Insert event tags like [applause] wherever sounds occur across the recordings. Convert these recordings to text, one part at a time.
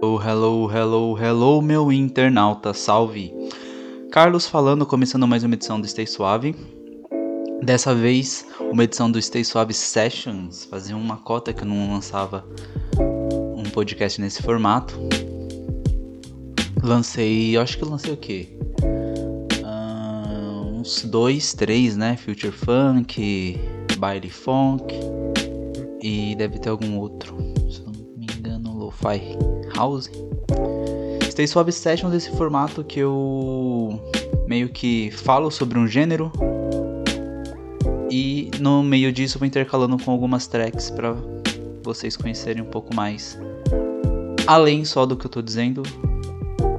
Oh, hello, hello, hello, meu internauta, salve! Carlos falando, começando mais uma edição do Stay Suave. Dessa vez, uma edição do Stay Suave Sessions. Fazia uma cota que eu não lançava um podcast nesse formato. Lancei, acho que lancei o quê? Uh, uns dois, três, né? Future Funk, Baile Funk e deve ter algum outro. Se eu não me engano, Lo-Fi House. Stay Suave Sessions desse formato que eu meio que falo sobre um gênero e no meio disso vou intercalando com algumas tracks para vocês conhecerem um pouco mais. Além só do que eu tô dizendo,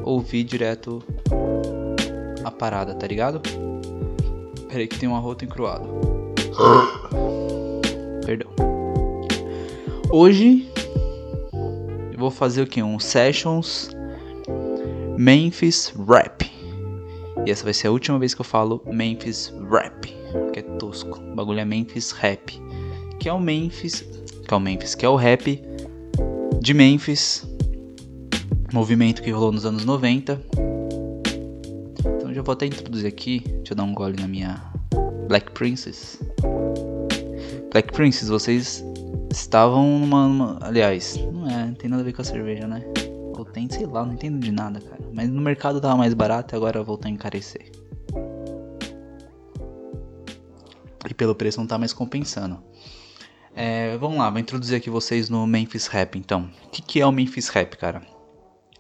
ouvir direto a parada, tá ligado? Peraí que tem um arroto encruado. [laughs] Perdão. Hoje vou fazer o que? Um Sessions Memphis Rap. E essa vai ser a última vez que eu falo Memphis Rap, que é tosco. O bagulho é Memphis Rap, que é o Memphis, que é o Memphis, que é o rap de Memphis, movimento que rolou nos anos 90. Então já vou até introduzir aqui, deixa eu dar um gole na minha Black Princess. Black Princess, vocês estavam numa, numa, Aliás, não é, tem nada a ver com a cerveja, né? Ou tem, sei lá, não entendo de nada, cara. Mas no mercado tava mais barato e agora voltou a encarecer. E pelo preço não tá mais compensando. É, vamos lá, vou introduzir aqui vocês no Memphis Rap então. O que, que é o Memphis Rap, cara?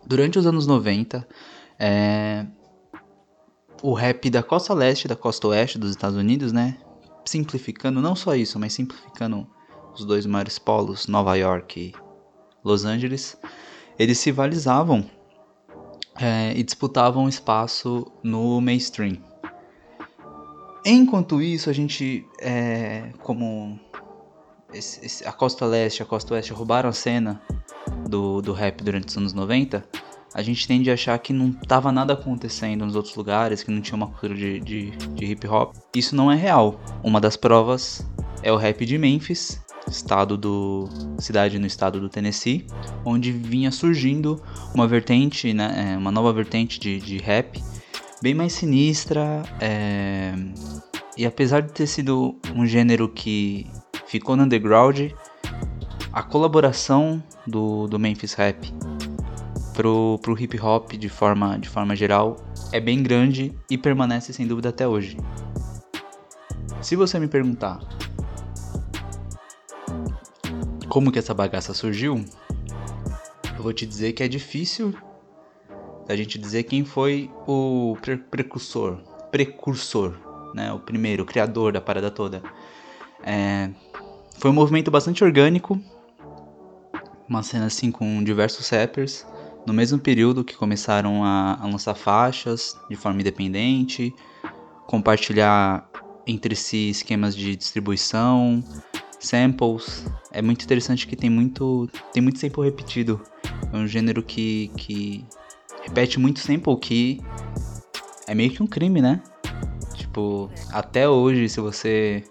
Durante os anos 90, é, o rap da costa leste da costa oeste dos Estados Unidos, né? Simplificando, não só isso, mas simplificando os dois maiores polos, Nova York e Los Angeles, eles se rivalizavam é, e disputavam espaço no mainstream. Enquanto isso, a gente, é, como esse, esse, a costa leste e a costa oeste roubaram a cena do, do rap durante os anos 90, a gente tende a achar que não estava nada acontecendo nos outros lugares, que não tinha uma cultura de, de, de hip hop. Isso não é real. Uma das provas é o rap de Memphis, estado do cidade no estado do Tennessee, onde vinha surgindo uma vertente, né, é, uma nova vertente de, de rap, bem mais sinistra. É, e apesar de ter sido um gênero que ficou no underground, a colaboração do, do Memphis Rap pro, pro hip hop de forma, de forma geral é bem grande e permanece sem dúvida até hoje. Se você me perguntar como que essa bagaça surgiu, eu vou te dizer que é difícil a gente dizer quem foi o pre precursor, precursor, né, o primeiro, o criador da parada toda. É, foi um movimento bastante orgânico, uma cena assim com diversos rappers, no mesmo período que começaram a, a lançar faixas de forma independente, compartilhar entre si esquemas de distribuição, samples. É muito interessante que tem muito, tem muito sample repetido. É um gênero que, que repete muito sample que é meio que um crime, né? Tipo, até hoje, se você.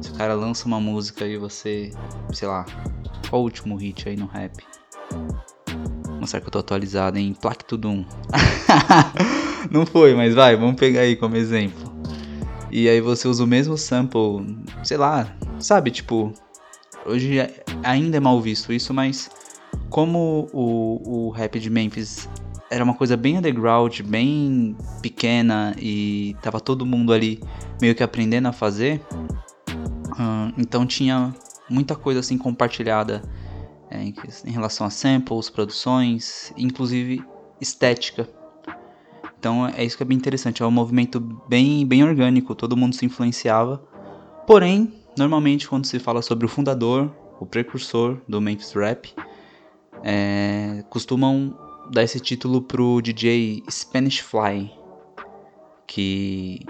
Se o cara lança uma música e você. Sei lá. Qual o último hit aí no rap? Mostrar que eu tô atualizado em Plaque Tudum. [laughs] Não foi, mas vai, vamos pegar aí como exemplo. E aí você usa o mesmo sample, sei lá, sabe? Tipo, hoje ainda é mal visto isso, mas como o, o rap de Memphis era uma coisa bem underground, bem pequena e tava todo mundo ali meio que aprendendo a fazer, uh, então tinha muita coisa assim compartilhada é, em, em relação a samples, produções, inclusive estética então é isso que é bem interessante, é um movimento bem, bem orgânico, todo mundo se influenciava. Porém, normalmente quando se fala sobre o fundador, o precursor do Memphis Rap, é, costumam dar esse título pro DJ Spanish Fly, que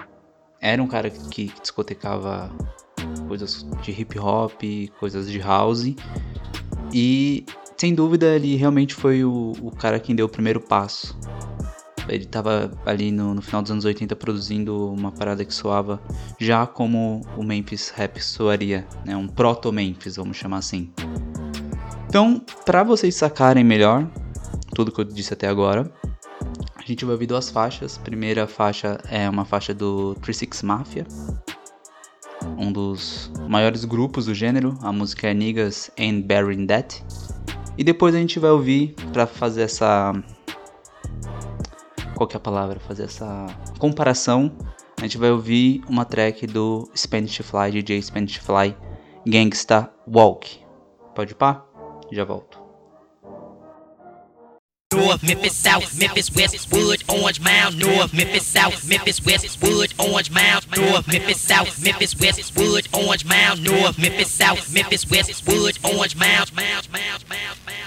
era um cara que discotecava coisas de hip hop, coisas de house, e sem dúvida ele realmente foi o, o cara que deu o primeiro passo ele estava ali no, no, final dos anos 80 produzindo uma parada que soava já como o Memphis Rap soaria, né? Um proto-Memphis, vamos chamar assim. Então, para vocês sacarem melhor tudo que eu disse até agora. A gente vai ouvir duas faixas. A primeira faixa é uma faixa do 36 Mafia, um dos maiores grupos do gênero. A música é Niggas Ain't Bearing That. E depois a gente vai ouvir para fazer essa qual é a palavra? Fazer essa comparação. A gente vai ouvir uma track do Spanish Fly, DJ Spanish Fly, Gangsta Walk. Pode pá? Já volto. North, Memphis, South, Memphis, West, Wood, Orange Mound, North, Memphis, South, Memphis, West, Wood, Orange Mound, North, Memphis, South, Memphis, West, Wood, Orange Mound, North, Memphis, South, Memphis, West, Wood, Orange Mound, Mound, Mound, Mound, Mound,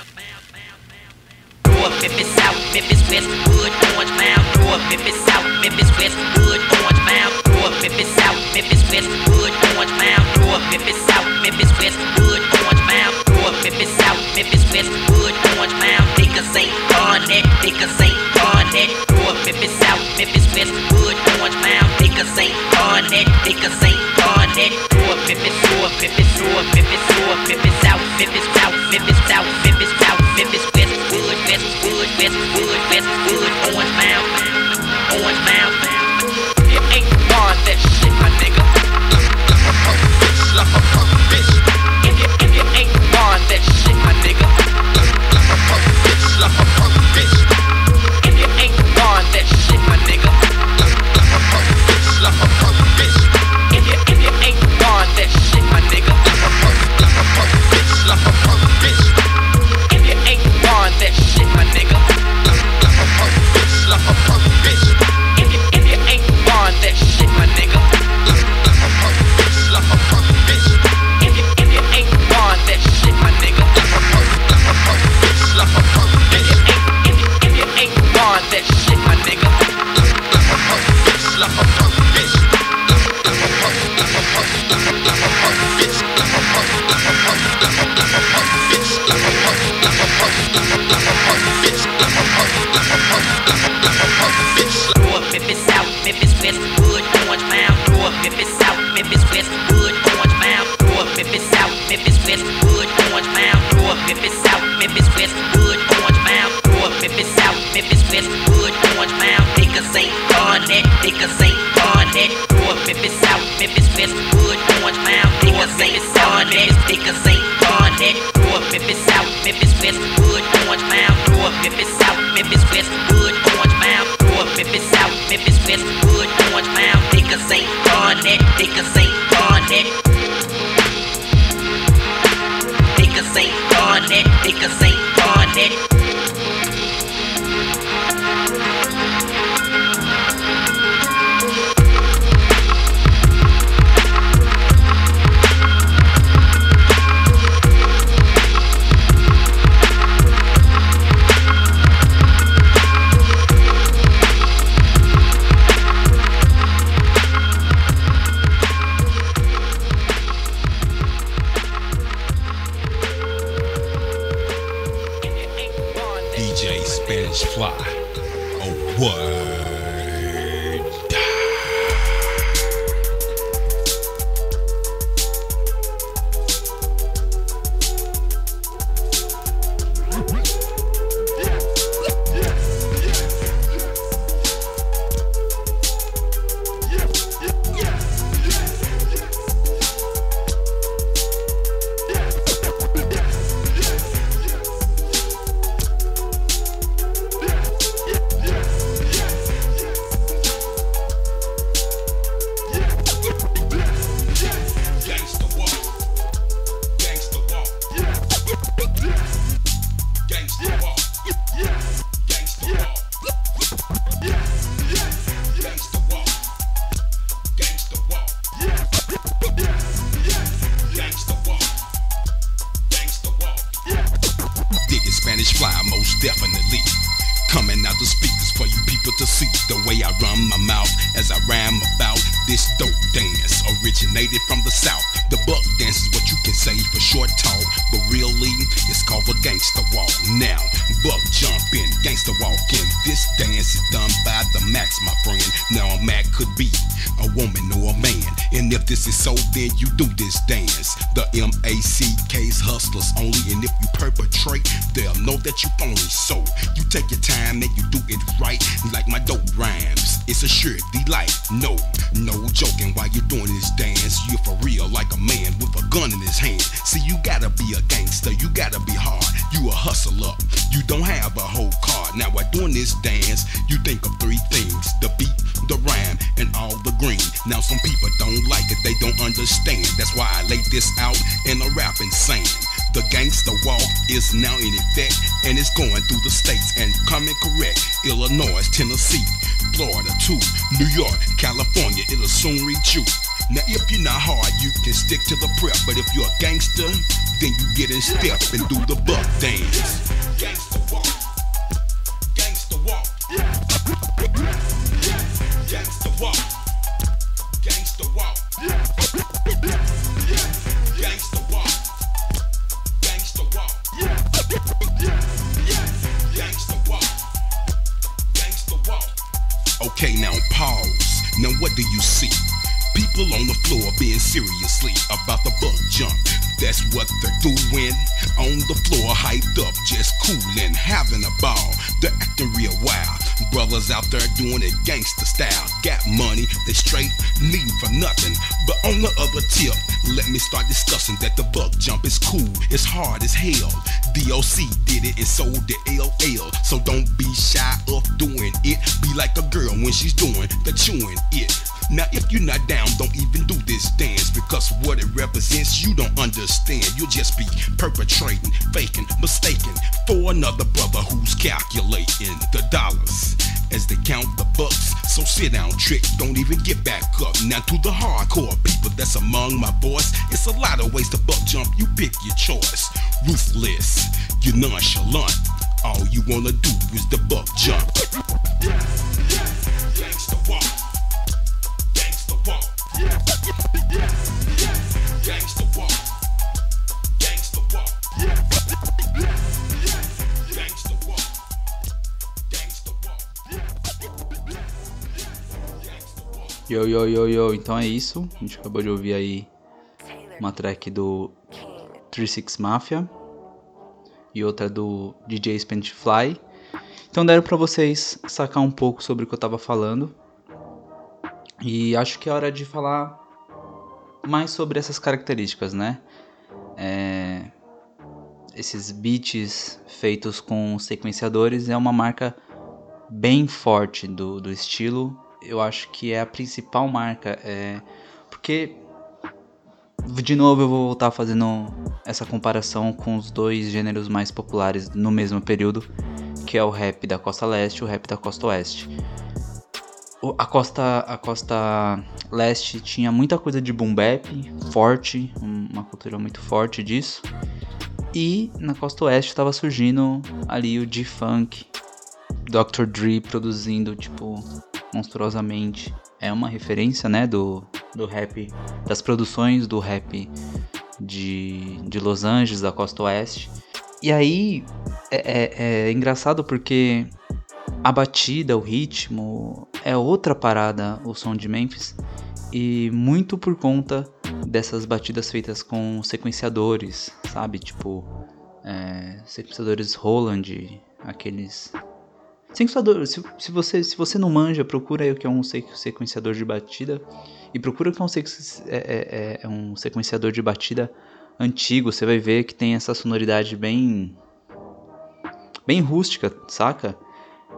North, Memphis, South, Memphis, West, Wood, Orange Mound, North, Memphis, South, Memphis, West, Wood, Orange Mound, North, Memphis, South, Memphis, West, Wood, Orange Mound, North, Memphis, South, Memphis, West, Wood, Orange Mound, North, Memphis, South, Memphis, West, Wood, Orange Mound, niggas ain't on that, niggas ain't on that. North Memphis, South Memphis, West Wood, Orange Mound, niggas ain't on that, niggas ain't on that. Memphis, North Memphis, North Memphis, North Memphis, South Memphis, South Memphis, South Memphis, South Memphis, West Wood, West Wood, West West Wood, Orange Mound, Orange Mound. Memphis, South West Wood, Orange Mound. North Memphis, South Memphis, West Wood, Orange Mound. North Memphis, South Memphis, West Wood, Orange Mound. Niggas ain't on that, niggas ain't on Memphis, South Memphis, West Wood, Orange Mound. Niggas ain't on that, niggas ain't on that. North Memphis, South Memphis, West Wood, Orange Mound. North Memphis, South Memphis, West Wood, Orange Mound. North Memphis, South Memphis, Orange Mound. Niggas ain't on that, niggas ain't. Ain't on that, niggas ain't on that. DJ Spanish Fly. Oh, word. To see the way I run my mouth as I rhyme about this dope dance. Originated from the south. The buck dance is what you can say for short talk, but really it's called a gangster walk. Now, buck jumping, gangster walking. This dance is done by the max, my friend. Now a Mac could be a woman or a man, and if this is so, then you do this dance. The M-A-C-K's hustlers only, and if you perpetrate, they'll know that you phony. So you take your time and you do it right, like my dope rhymes. It's a sure delight. No, no joking while you're doing this dance. You're for real, like a man with a gun in his hand. See, you gotta be a gangster, you gotta be hard. You a hustler, up, you don't have a whole card. Now, while doing this dance, you think of three things the beat, the rhyme, and all the green. Now, some people don't like it, they don't understand. That's why I lay this out in a rapping saying. The gangster walk is now in effect and it's going through the states and coming correct. Illinois, Tennessee, Florida too, New York, California, it'll soon reach you. Now if you're not hard, you can stick to the prep, but if you're a gangster, then you get in step and do the buck dance. Gangster walk, gangster walk, gangster walk, gangster walk, gangster walk. Gangsta walk. Gangsta walk. Gangsta walk. Okay, now pause. Now what do you see? People on the floor being seriously about the bug jump. That's what they're doing. On the floor, hyped up, just coolin', having a ball. They're acting real wild. Brothers out there doing it gangster style. Got money, they straight, needing for nothing. But on the other tip, let me start discussing that the buck jump is cool, it's hard as hell. DOC did it and sold did LL. So don't be shy of doing it. Be like a girl when she's doing the chewing it. Now, if you're not down, don't even do this dance because what it represents, you don't understand. You'll just be perpetrating, faking, mistaken for another brother who's calculating the dollars as they count the bucks. So sit down, trick, don't even get back up. Now, to the hardcore people that's among my boys, it's a lot of ways to buck jump. You pick your choice. Ruthless, you're nonchalant. All you wanna do is the buck jump. Yes, yes, Gangsta walk. Gangsta walk. Yes, yes, Gangsta walk. Gangsta walk. Gangsta Yo, yo, yo, yo. Então é isso. A gente acabou de ouvir aí uma track do 36 Mafia e outra do DJ Spanish Fly. Então deram pra vocês sacar um pouco sobre o que eu tava falando. E acho que é hora de falar mais sobre essas características, né? É, Esses beats feitos com sequenciadores é uma marca bem forte do, do estilo. Eu acho que é a principal marca. É, porque, de novo, eu vou voltar fazendo essa comparação com os dois gêneros mais populares no mesmo período, que é o rap da costa leste e o rap da costa oeste. A costa, a costa leste tinha muita coisa de boom bap, forte, um- uma cultura muito forte disso. E na costa oeste estava surgindo ali o G-Funk, Dr. Dre produzindo, tipo, monstruosamente. É uma referência, né, do, do rap, das produções do rap de, de Los Angeles, da costa oeste. E aí é, é- é engraçado porque a batida, o ritmo é outra parada, o som de Memphis. E muito por conta dessas batidas feitas com sequenciadores, sabe? Tipo, é, sequenciadores Roland, aqueles. Sequenciador, se, se, você, se você não manja, procura aí o que é um se- sequenciador de batida. E procura o que é um, sequ- é, é- é um sequenciador de batida antigo. Você vai ver que tem essa sonoridade bem. bem rústica, saca?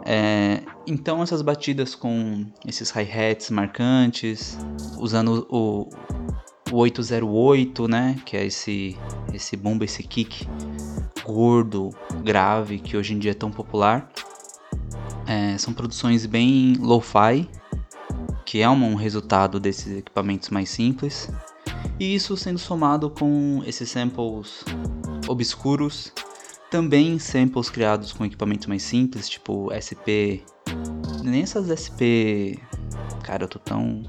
É, então essas batidas com esses hi-hats marcantes, usando o, o 808, né, que é esse esse bomba, esse kick gordo, grave, que hoje em dia é tão popular. É, são produções bem lo-fi, que é um resultado desses equipamentos mais simples. E isso sendo somado com esses samples obscuros também samples criados com equipamentos mais simples, tipo SP. Nem essas SP. Cara, eu tô tão.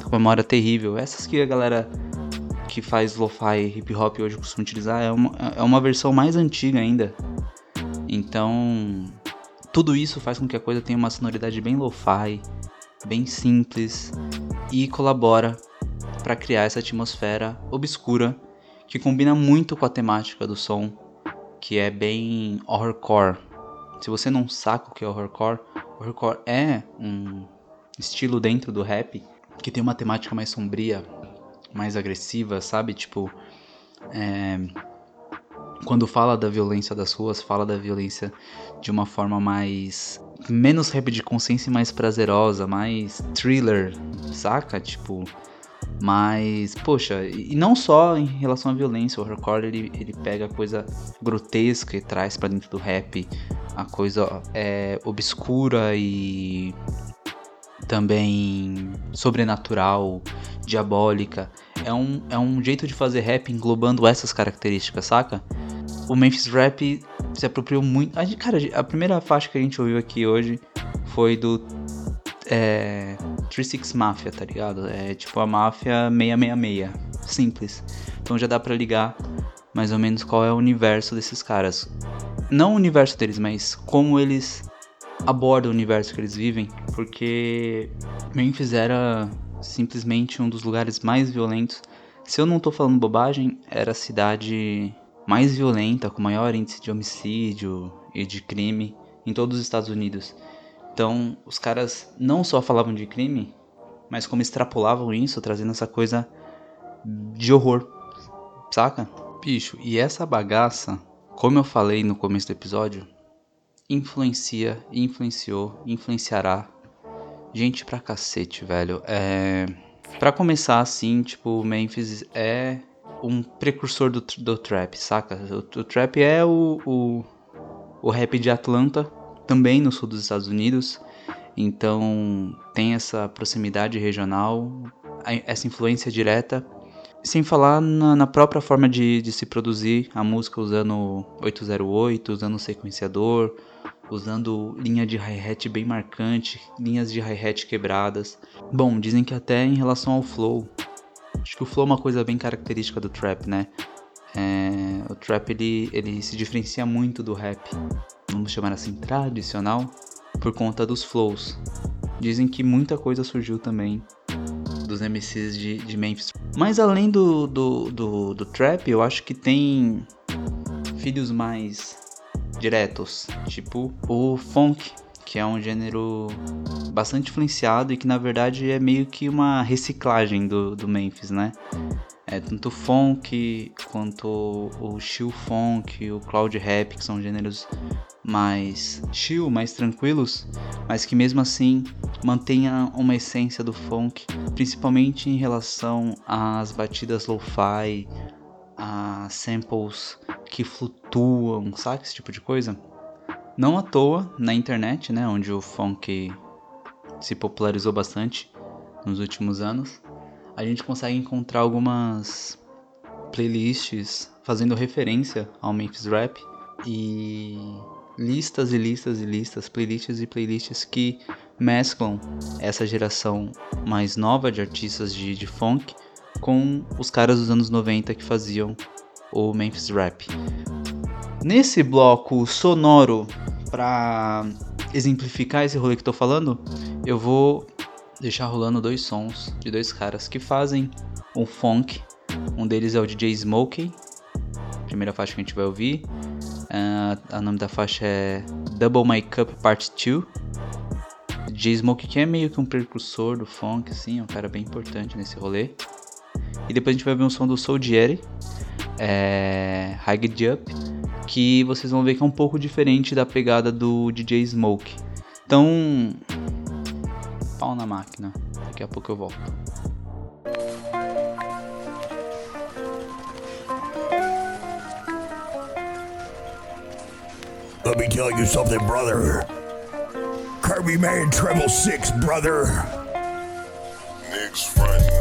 tô com memória terrível. Essas que a galera que faz lo-fi hip hop hoje costuma utilizar é uma, é uma versão mais antiga ainda. Então. Tudo isso faz com que a coisa tenha uma sonoridade bem lo-fi, bem simples e colabora para criar essa atmosfera obscura que combina muito com a temática do som que é bem horrorcore, Se você não saca o que é horrorcore, horrorcore é um estilo dentro do rap que tem uma temática mais sombria, mais agressiva, sabe? Tipo, é... quando fala da violência das ruas, fala da violência de uma forma mais menos rap de consciência e mais prazerosa, mais thriller, saca? Tipo, mas, poxa, e não só em relação à violência, o horrorcore ele, ele pega a coisa grotesca e traz para dentro do rap a coisa é, obscura e também sobrenatural, diabólica. É um, é um jeito de fazer rap englobando essas características, saca? O Memphis Rap se apropriou muito. A, cara, a primeira faixa que a gente ouviu aqui hoje foi do é, 36 Mafia, tá ligado? É tipo a máfia 666, simples. Então já dá para ligar mais ou menos qual é o universo desses caras. Não o universo deles, mas como eles abordam o universo que eles vivem, porque Memphis era simplesmente um dos lugares mais violentos. Se eu não tô falando bobagem, era a cidade mais violenta, com maior índice de homicídio e de crime em todos os Estados Unidos. Então, os caras não só falavam de crime, mas como extrapolavam isso, trazendo essa coisa de horror, saca? Bicho, e essa bagaça, como eu falei no começo do episódio, influencia, influenciou, influenciará gente pra cacete, velho. É. Pra começar, assim, tipo, Memphis é um precursor do, do trap, saca? O, o trap é o, o, o rap de Atlanta também no sul dos Estados Unidos, então tem essa proximidade regional, essa influência direta, sem falar na, na própria forma de, de, se produzir a música usando 808, usando sequenciador, usando linha de hi-hat bem marcante, linhas de hi-hat quebradas. Bom, dizem que até em relação ao flow, acho que o flow é uma coisa bem característica do trap, né? É, o trap ele, ele se diferencia muito do rap vamos chamar assim, tradicional, por conta dos flows. Dizem que muita coisa surgiu também dos MCs de, de Memphis. Mas além do, do, do, do trap, eu acho que tem filhos mais diretos, tipo o funk, que é um gênero bastante influenciado e que na verdade é meio que uma reciclagem do, do Memphis, né? É, tanto o funk quanto o chill funk, o cloud rap, que são gêneros mais chill, mais tranquilos, mas que mesmo assim mantenha uma essência do funk, principalmente em relação às batidas lo-fi, a samples que flutuam, sabe esse tipo de coisa? Não à toa na internet, né, onde o funk se popularizou bastante nos últimos anos, a gente consegue encontrar algumas playlists fazendo referência ao Memphis Rap e listas e listas e listas, playlists e playlists que mesclam essa geração mais nova de artistas de, de funk com os caras dos anos 90 que faziam o Memphis Rap. Nesse bloco sonoro, para exemplificar esse rolê que estou falando, eu vou deixar rolando dois sons de dois caras que fazem um funk. Um deles é o DJ Smokey, primeira faixa que a gente vai ouvir, Uh, o nome da faixa é Double My Cup Part 2. J Smoke que é meio que um precursor do funk, assim, é um cara bem importante nesse rolê. E depois a gente vai ver um som do Jerry, é, High Up, que vocês vão ver que é um pouco diferente da pegada do DJ Smoke. Então, pau na máquina. Daqui a pouco eu volto. Let me tell you something, brother. Kirby Man Treble 6, brother. Nick's friend.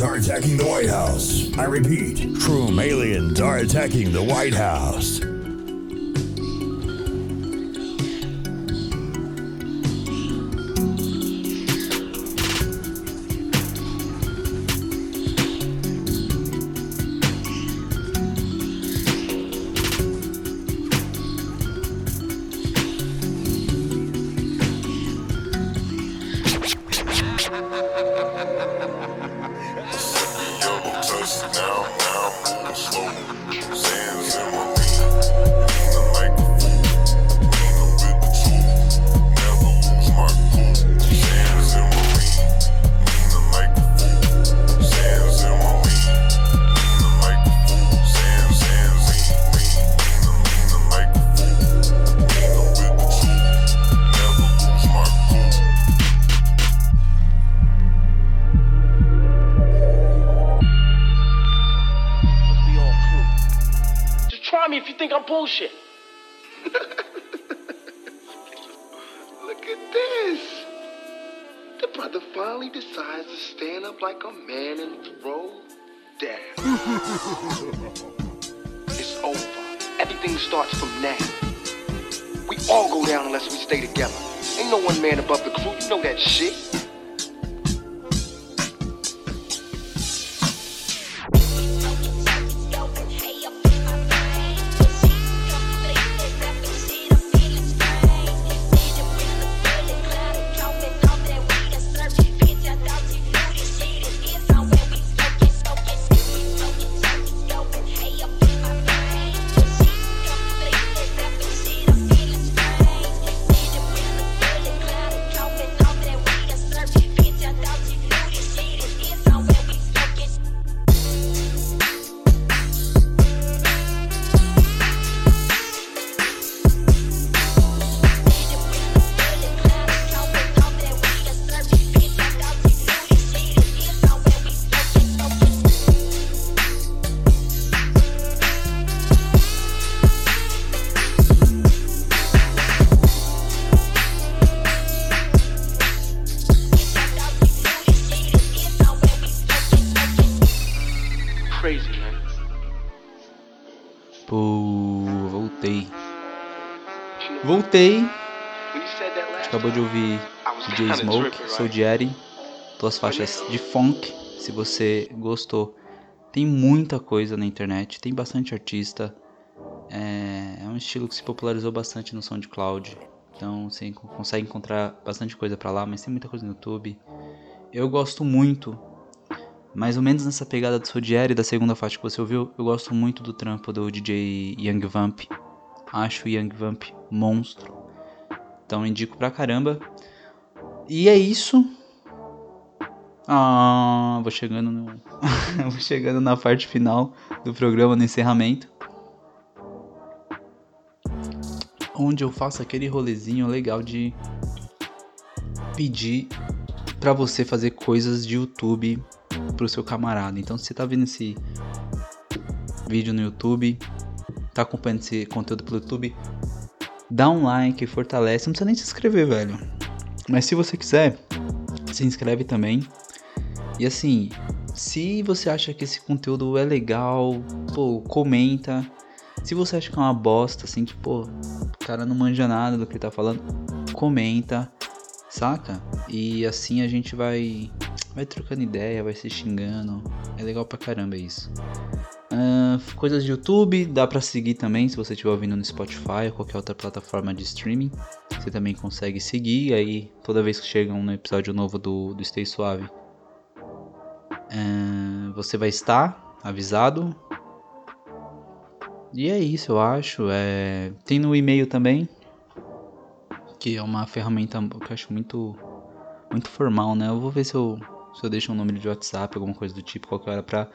Aliens are attacking the White House. I repeat, True aliens are attacking the White House. Bullshit. [laughs] Look at this. The brother finally decides to stand up like a man and throw down. [laughs] it's over. Everything starts from now. We all go down unless we stay together. Ain't no one man above the crew. You know that shit. Jerry, duas faixas de funk. Se você gostou, tem muita coisa na internet, tem bastante artista. É, é um estilo que se popularizou bastante no SoundCloud. Então você consegue encontrar bastante coisa pra lá, mas tem muita coisa no YouTube. Eu gosto muito, mais ou menos nessa pegada do Jerry, da segunda faixa que você ouviu, eu gosto muito do trampo do DJ Young Vamp. Acho o Young Vamp monstro. Então indico pra caramba. E é isso. Ah, vou chegando no. [laughs] vou chegando na parte final do programa, no encerramento. Onde eu faço aquele rolezinho legal de pedir pra você fazer coisas de YouTube pro seu camarada. Então, se você tá vendo esse vídeo no YouTube, tá acompanhando esse conteúdo pelo YouTube, dá um like, fortalece. Não precisa nem se inscrever, velho. Mas se você quiser, se inscreve também. E assim, se você acha que esse conteúdo é legal, pô, comenta. Se você acha que é uma bosta, assim, que, pô, o cara não manja nada do que ele tá falando, comenta, saca? E assim a gente vai, vai trocando ideia, vai se xingando. É legal pra caramba isso. Coisas de YouTube, dá pra seguir também se você estiver ouvindo no Spotify ou qualquer outra plataforma de streaming. Você também consegue seguir, aí toda vez que chega um episódio novo do, do Stay Suave, ah, você vai estar avisado. E é isso, eu acho. É... Tem no e-mail também, que é uma ferramenta que eu acho muito, muito formal, né? Eu vou ver se eu, se eu deixo um número de WhatsApp, alguma coisa do tipo, qualquer hora pra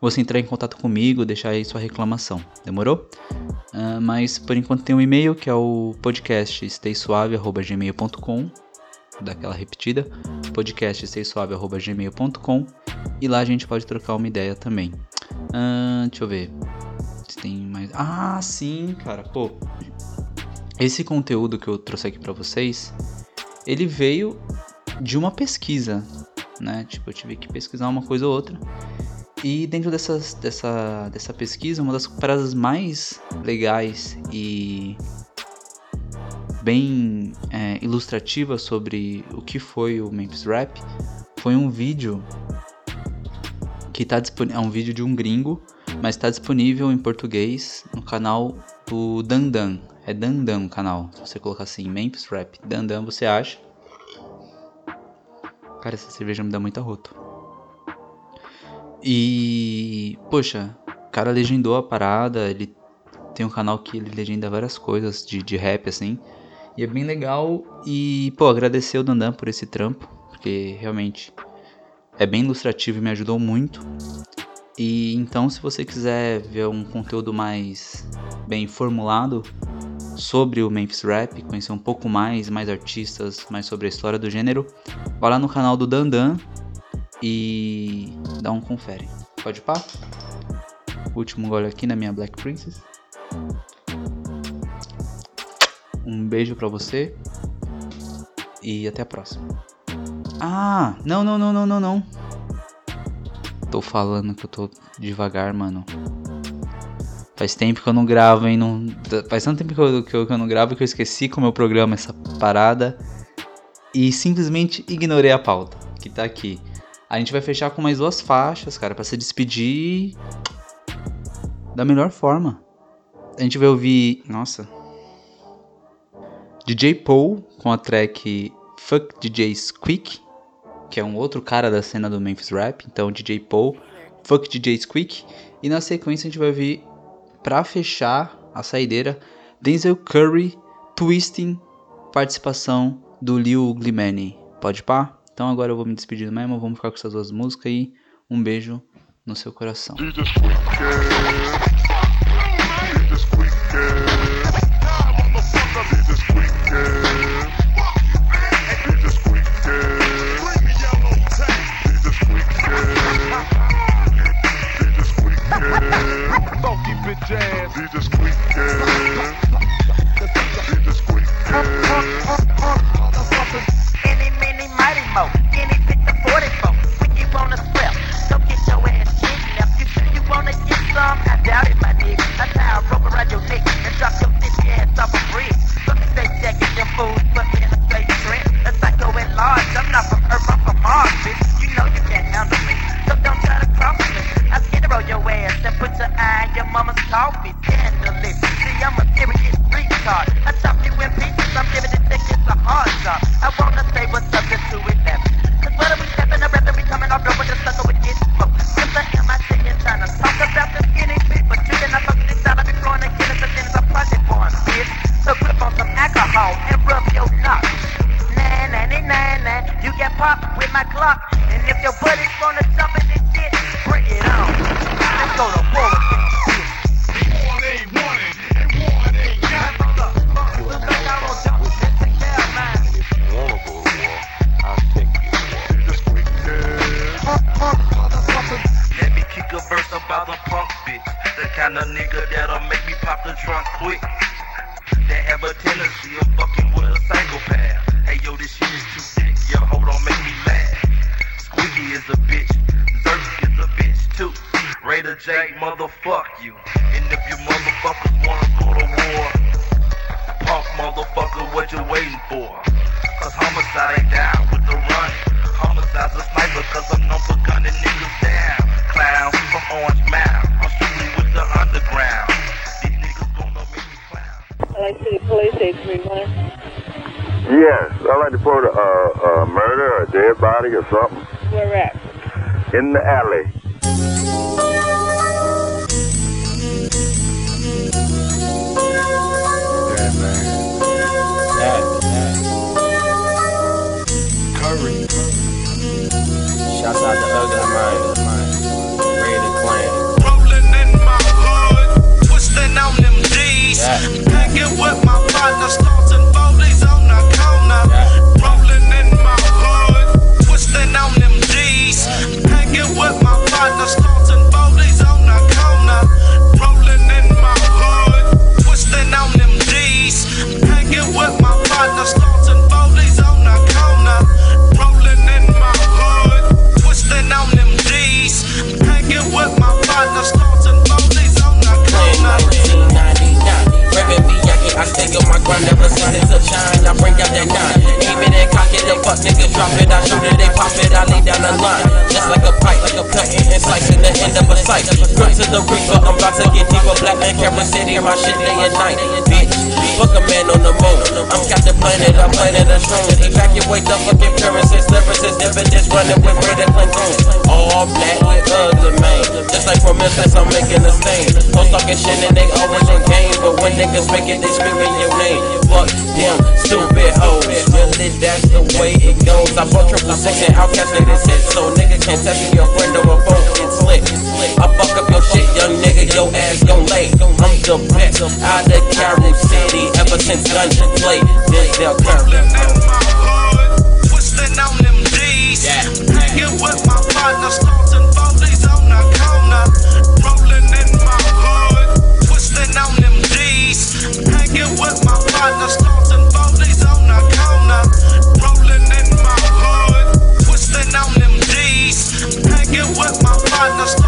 você entrar em contato comigo, deixar aí sua reclamação. Demorou? Ah, mas por enquanto tem um e-mail que é o podcast staysuave.gmail.com daquela repetida, podcast gmail.com e lá a gente pode trocar uma ideia também. Ah, deixa eu ver. Se tem mais. Ah, sim, cara. Pô, esse conteúdo que eu trouxe aqui para vocês, ele veio de uma pesquisa, né? Tipo, eu tive que pesquisar uma coisa ou outra. E dentro dessas, dessa, dessa pesquisa, uma das paradas mais legais e bem é, ilustrativas sobre o que foi o Memphis Rap foi um vídeo que tá disponível. É um vídeo de um gringo, mas está disponível em português no canal do Dandan. É Dandan o canal. Se você colocar assim, Memphis Rap, Dandan você acha. Cara, essa cerveja me dá muita roto. E. Poxa, o cara legendou a parada. Ele tem um canal que ele legenda várias coisas de, de rap, assim. E é bem legal. E, pô, agradecer o Dandan por esse trampo. Porque realmente é bem ilustrativo e me ajudou muito. E então, se você quiser ver um conteúdo mais bem formulado sobre o Memphis Rap, conhecer um pouco mais, mais artistas, mais sobre a história do gênero, vá lá no canal do Dandan e dá um confere. Pode pá? Último gole aqui na minha Black Princess. Um beijo pra você e até a próxima. Ah, não, não, não, não, não, não. Tô falando que eu tô devagar, mano. Faz tempo que eu não gravo, hein? Não... Faz tanto tempo que eu, que, eu, que eu não gravo que eu esqueci como eu programo essa parada. E simplesmente ignorei a pauta que tá aqui. A gente vai fechar com mais duas faixas, cara, para se despedir da melhor forma. A gente vai ouvir. Nossa. DJ Paul com a track Fuck DJ's Quick que é um outro cara da cena do Memphis Rap, então DJ Paul, Fuck DJ Squeak, e na sequência a gente vai ver para fechar a saideira Denzel Curry, Twisting, participação do Lil Glimani. Pode pá? Então agora eu vou me despedir mesmo, vamos ficar com essas duas músicas aí. Um beijo no seu coração. I'm Captain Planet, I'm planet shrooms. Evacuate the fucking appearances, differences, dividends running with Brandon Clinton. All black with other man. Just like from Memphis, I'm making a stain. Hoes talking shit and they always on game. But when niggas make it, they screaming your name. Fuck them stupid hoes. Really, that's the way it goes. I bought triple six and outcast this hit. So niggas can't test me your friend or a phone click. I fuck up your shit, young nigga, your ass gon' lay. I'm the best out of Carroll City ever since Dungeon Play. This Del Curry. Twisting on them D's. Hanging with my on the corner. Rolling in my hood. Twisting on them Hanging with my partners.